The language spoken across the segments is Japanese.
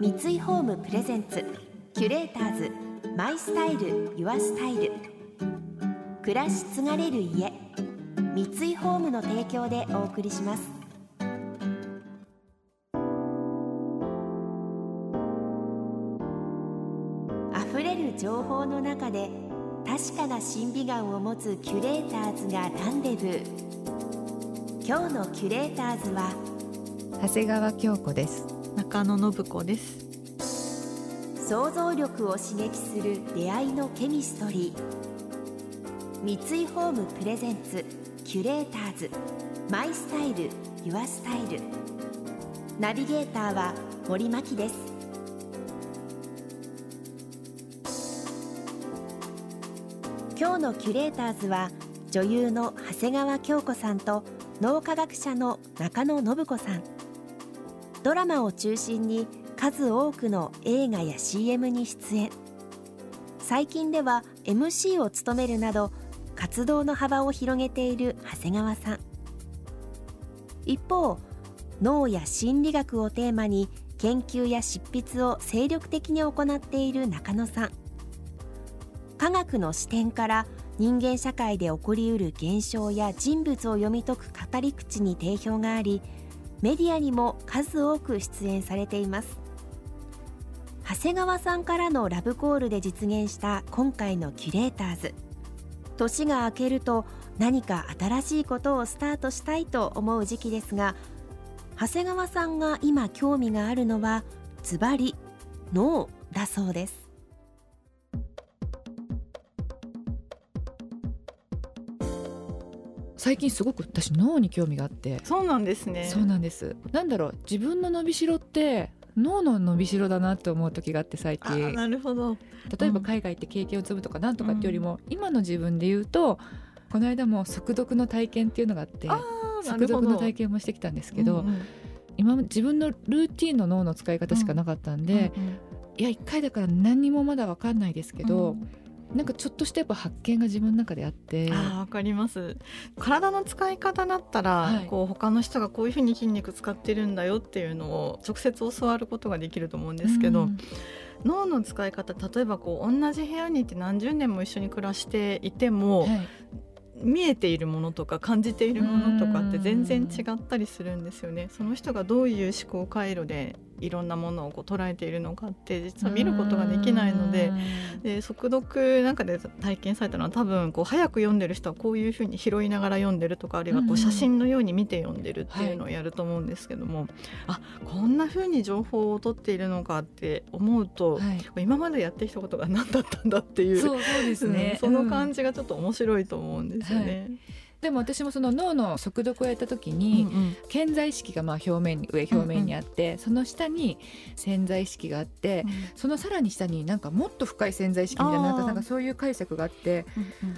三井ホームプレゼンツキュレーターズマイスタイルユアスタイル。暮らし継がれる家三井ホームの提供でお送りします。溢れる情報の中で確かな審美眼を持つキュレーターズがランデブー。今日のキュレーターズは長谷川京子です。中野信子です。想像力を刺激する出会いのケミストリー。三井ホームプレゼンツキュレーターズ。マイスタイルユアスタイル。ナビゲーターは森牧です。今日のキュレーターズは女優の長谷川京子さんと脳科学者の中野信子さん。ドラマを中心に数多くの映画や CM に出演。最近では MC を務めるなど活動の幅を広げている長谷川さん。一方脳や心理学をテーマに研究や執筆を精力的に行っている中野さん。科学の視点から人間社会で起こりうる現象や人物を読み解く語り口に定評がありメディアにも数多く出演されています。長谷川さんからのラブコールで実現した今回のキュレーターズ。年が明けると何か新しいことをスタートしたいと思う時期ですが長谷川さんが今興味があるのはズバリ脳だそうです。最近すごく私脳に興味があって。そうなんですね。そうなんです。なんだろう自分の伸びしろって脳の伸びしろだなって思う時があって最あ近なるほど。例えば海外行って経験を積むとかなんとかっていうよりも、今の自分で言うとこの間も速読の体験っていうのがあって速読の体験もしてきたんですけど、うんうん。今自分のルーティンの脳の使い方しかなかったんで、うんうん。いや1回だから何にもまだ分かんないですけど、なんかちょっとしたやっぱ発見が自分の中であって。あーわかります。体の使い方だったら、はい。こう他の人がこういうふうに筋肉使ってるんだよっていうのを直接教わることができると思うんですけど、うん。脳の使い方例えばこう同じ部屋にいて何十年も一緒に暮らしていても、はい。見えているものとか感じているものとかって全然違ったりするんですよね。その人がどういう思考回路でいろんなものをこう捉えているのかって実は見ることができないので。で速読なんかで体験されたのは多分こう早く読んでる人はこういうふうに拾いながら読んでるとかあるいはこう写真のように見て読んでるっていうのをやると思うんですけども、あこんなふうに情報を取っているのかって思うと、はい。今までやってきたことが何だったんだっていうそうですね、うんその感じ、じがちょっと面白いと思うんですよね。でも私もその脳の速読をやった時うんに、うん。潜在意識がまあ表面に上表面にあって、その下に潜在意識があって、そのさらに下になんかもっと深い潜在意識みたいななんかそういう解釈があってうん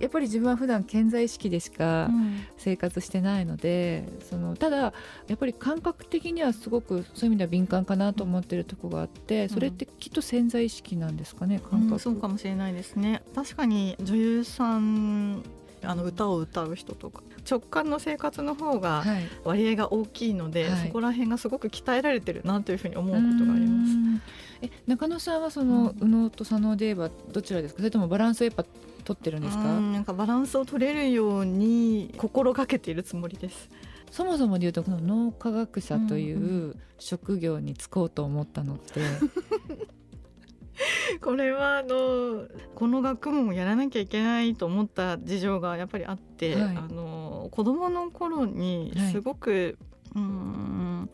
やっぱり自分は普段潜在意識でしかうん。生活してないのでそのただやっぱり感覚的にはすごくそういう意味では敏感かなと思ってるとこがあってそれってきっと潜在意識なんですかね感覚、うんそうかもしれないですね。確かに女優さんあの歌を歌う人とか直感の生活の方がはい割合が大きいので、はいそこら辺がすごく鍛えられてるなというふうに思うことがあります。す。え中野さんはその右脳と左脳で言えばどちらですか？それともバランスをやっぱ取ってるんですか？うんなんかバランスを取れるように心がけているつもりです。そもそもで言うとこの脳科学者というんう職業に就こうと思ったのって、これはあのこの学問をやらなきゃいけないと思った事情がやっぱりあって、はい。あの子供の頃にはいすごく、うーん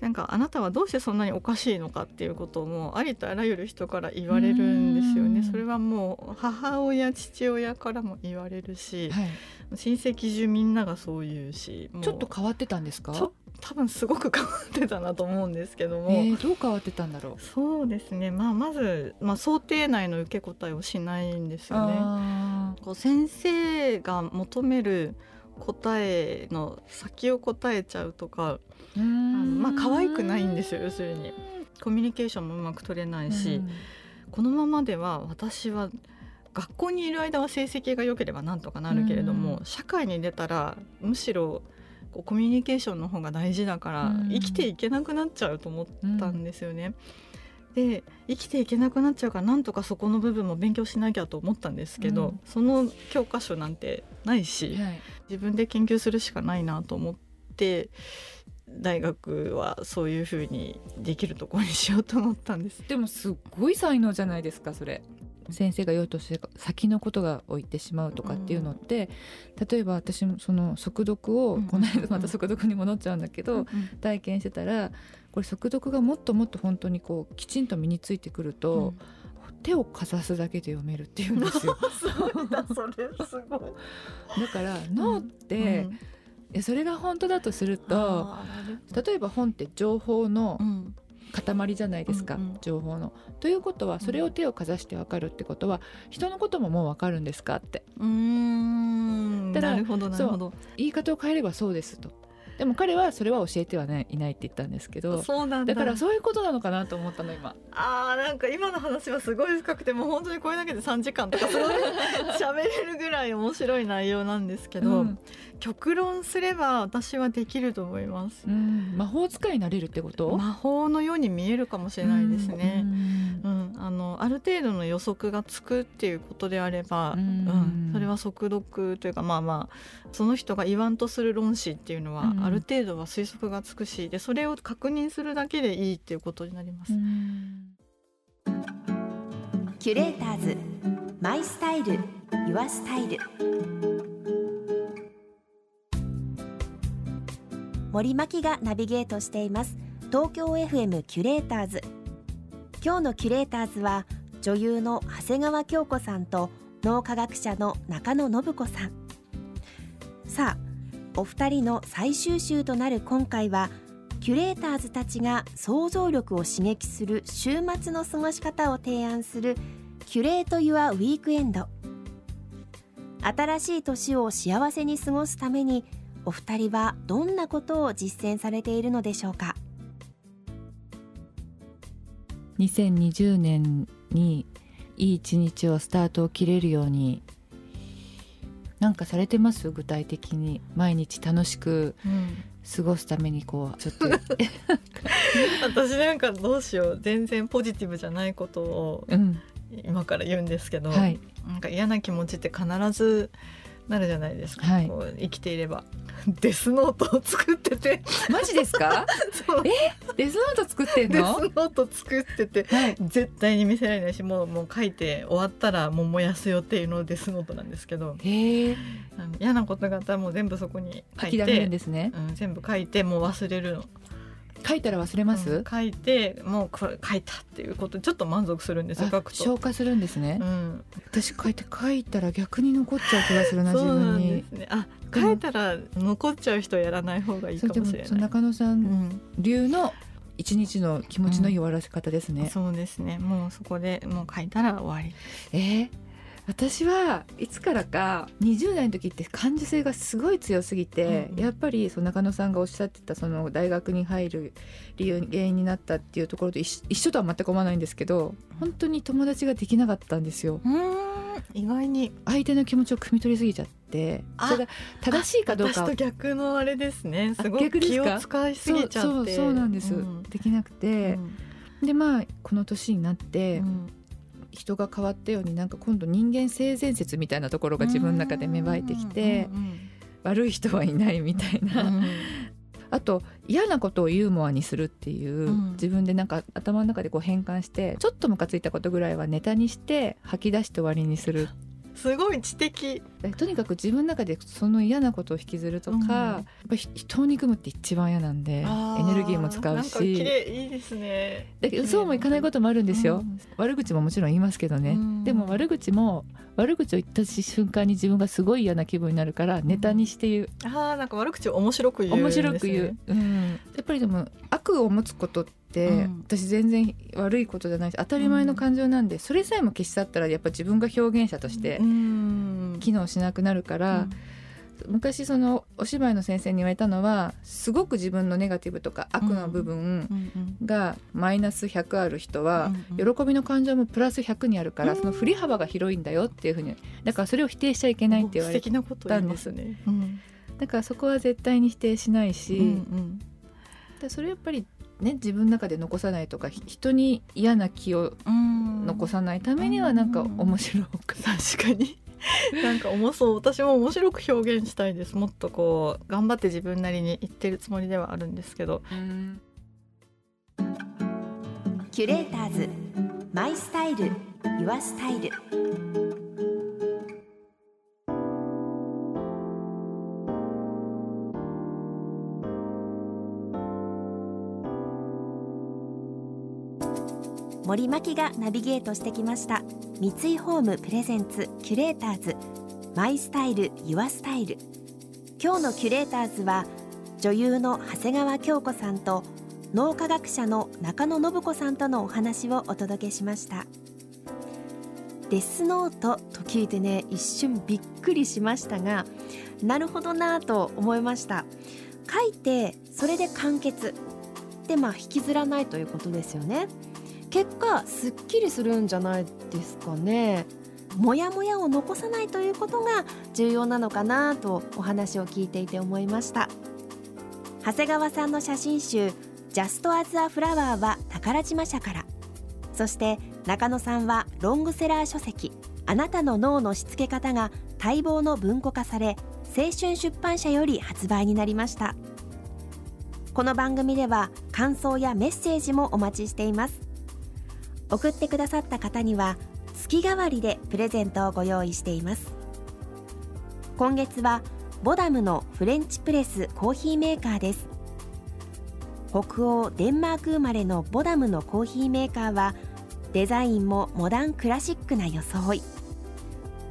なんかあなたはどうしてそんなにおかしいのかっていうことをもうありとあらゆる人から言われるんですようんね。それはもう母親父親からも言われるし、はい、親戚中みんながそう言うしちょっと変わってたんですか？多分すごく変わってたなと思うんですけども。えーどう変わってたんだろう？そうですね、まあ、まず、まあ、想定内の受け答えをしないんですよね。あこう先生が求める答えの先を答えちゃうとかあのんまあ可愛くないんですよ要するに。コミュニケーションもうまく取れないし、うん。このままでは私は学校にいる間は成績が良ければなんとかなるけれども、うん。社会に出たらむしろこうコミュニケーションの方が大事だから、うん。生きていけなくなっちゃうと思ったんですよね。で生きていけなくなっちゃうからなんとかそこの部分も勉強しなきゃと思ったんですけど、うんその教科書なんてないし、はい自分で研究するしかないなと思って大学はそういうふうにできるところにしようと思ったんです。でもすっごい才能じゃないですかそれ。先生が良いとして先のことが置いてしまうとかっていうのって、例えば私もその速読を、うんこの間また速読に戻っちゃうんだけど、体験してたらこれ速読がもっともっと本当にこうきちんと身についてくると、手をかざすだけで読めるっていうんですよ。そうだそれすごい。だから脳って、それが本当だとすると例えば本って情報のうん塊じゃないですか、うんうん。情報の。ということはそれを手をかざして分かるってことは人のことももう分かるんですかって。うーん。なるほどなるほど。言い方を変えればそうですと。でも彼はそれは教えてはないいないって言ったんですけどそうなんだ。だからそういうことなのかなと思ったの今。あーなんか今の話はすごい深くてもう本当にこれだけで3時間とか喋れるぐらい面白い内容なんですけど、うん。極論すれば私はできると思います。うん。魔法使いになれるってこと？魔法のように見えるかもしれないですね、うん。うんあのある程度の予測がつくっていうことであれば、うん。うんそれは速読というかまあまあその人が言わんとする論旨っていうのは、うん。ある程度は推測がつくしでそれを確認するだけでいいっていうことになります。うん。キュレーターズマイスタイルユアスタイル。森牧がナビゲートしています。東京 FM キュレーターズ今日のキュレーターズは女優の長谷川京子さんと脳科学者の中野信子さん。さあお二人の最終週となる今回はキュレーターズたちが想像力を刺激する週末の過ごし方を提案するキュレート・ユア・ウィークエンド。新しい年を幸せに過ごすためにお二人はどんなことを実践されているのでしょうか？2020年にいい一日をスタートを切れるようになんかされてます具体的に毎日楽しくうん過ごすためにこうちょっと。私なんかどうしよう。全然ポジティブじゃないことをうん。今から言うんですけど、はい。なんか嫌な気持ちって必ずなるじゃないですか、はい。こう生きていれば。デスノートを作ってて。マジですか？そう。デスノート作ってんデスのノート作っててはい。絶対に見せられないしもうもう書いて終わったらもう燃やす予定のデスノートなんですけど。嫌なことがあったらもう全部そこに書いて、ね。うん、全部書いてもう忘れるの。書いたら忘れます、うん書いてもうこれ書いたっていうことにちょっと満足するんですよあ書くと。消化するんですね、うん、私書いて書いたら逆に残っちゃう気がするな自分にですね。あ書いたら残っちゃう人はやらない方がいいかもしれない。中野さうんん、流の一日の気持ちのいい終わらせ方ですね、そうですね。もうそこでもう書いたら終わり。えー私はいつからか20代の時って感受性がすごい強すぎて、うんやっぱりその中野さんがおっしゃってたその大学に入る理由原因になったっていうところと一緒とは全く思わないんですけど本当に友達ができなかったんですよ。うん意外に。相手の気持ちを汲み取りすぎちゃってあそれが正しいかどうか。私と逆のあれですね。すごあ逆い気を使いすぎちゃって。そうそうそうなんです、うん。できなくて、でまあこの年になって、うん人が変わったようになんか今度人間性善説みたいなところが自分の中で芽生えてきてうん悪い人はいないみたいな、あと嫌なことをユーモアにするっていう、うん。自分でなんか頭の中でこう変換してちょっとムカついたことぐらいはネタにして吐き出して終わりにするすごい知的。えとにかく自分の中でその嫌なことを引きずるとか、うん。やっぱひ人を憎むって一番嫌なんでエネルギーも使うなんか綺し麗いいですね。だけどそうもいかないこともあるんですよ、うん。悪口ももちろん言いますけどね、うん。でも悪口も悪口を言った瞬間に自分がすごい嫌な気分になるからネタにして言う、ああなんか悪口を面白く言うん面。白く言う、うん、やっぱりでも悪を持つことって、うん。私全然悪いことじゃないし当たり前の感情なんで、それさえも消し去ったらやっぱ自分が表現者としてうん。機能しなくなるから、昔そのお芝居の先生に言われたのはすごく自分のネガティブとか悪の部分うん。うん。がマイナス100ある人は、うんうん。喜びの感情もプラス100にあるから、うん。その振り幅が広いんだよっていうふうにだからそれを否定しちゃいけないって言われて素敵なこと言いますね。うん。だからそこは絶対に否定しないし、うんうん。でそれやっぱりね自分の中で残さないとかひ人に嫌な気をうん。残さないためにはなんか面白く、確かに。なんか重そう。私も面白く表現したいです。もっとこう頑張って自分なりに言ってるつもりではあるんですけど。キュレーターズ。マイスタイル。ユアスタイル森牧がナビゲートしてきました。三井ホームプレゼンツキュレーターズ。マイスタイルユアスタイル。今日のキュレーターズは女優の長谷川京子さんと脳科学者の中野信子さんとのお話をお届けしました。デスノートと聞いてね一瞬びっくりしましたがなるほどなぁと思いました。書いてそれで完結。でまあ引きずらないということですよね。結果すっきりするんじゃないですかね。モヤモヤを残さないということが重要なのかなとお話を聞いていて思いました。長谷川さんの写真集「ジャスト・アズ・ア・フラワー」は宝島社から。そして中野さんはロングセラー書籍「あなたの脳のしつけ方」が待望の文庫化され青春出版社より発売になりました。この番組では感想やメッセージもお待ちしています。送ってくださった方には月替わりでプレゼントをご用意しています。今月はボダムのフレンチプレスコーヒーメーカーです。北欧デンマーク生まれのボダムのコーヒーメーカーはデザインもモダンクラシックな装い。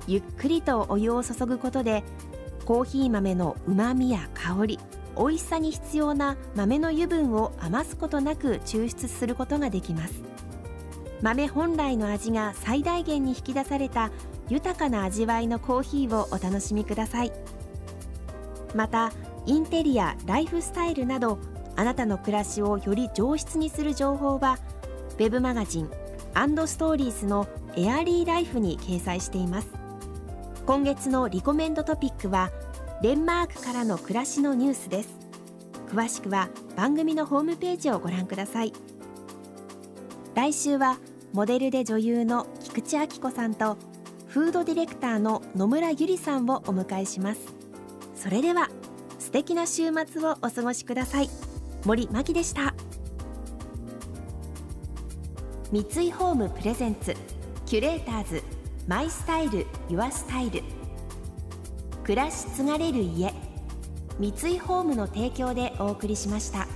ゆっくりとお湯を注ぐことでコーヒー豆のうまみや香り美味しさに必要な豆の油分を余すことなく抽出することができます。豆本来の味が最大限に引き出された豊かな味わいのコーヒーをお楽しみください。またインテリアライフスタイルなどあなたの暮らしをより上質にする情報はウェブマガジンストーリーズのエアリーライフに掲載しています。今月のリコメンドトピックはデンマークからの暮らしのニュースです。詳しくは番組のホームページをご覧ください。来週はモデルで女優の菊池亜希子さんとフードディレクターの野村ゆりさんをお迎えします。それでは素敵な週末をお過ごしください。森真希でした。三井ホームプレゼンツキュレーターズマイスタイルユアスタイル。暮らし継がれる家三井ホームの提供でお送りしました。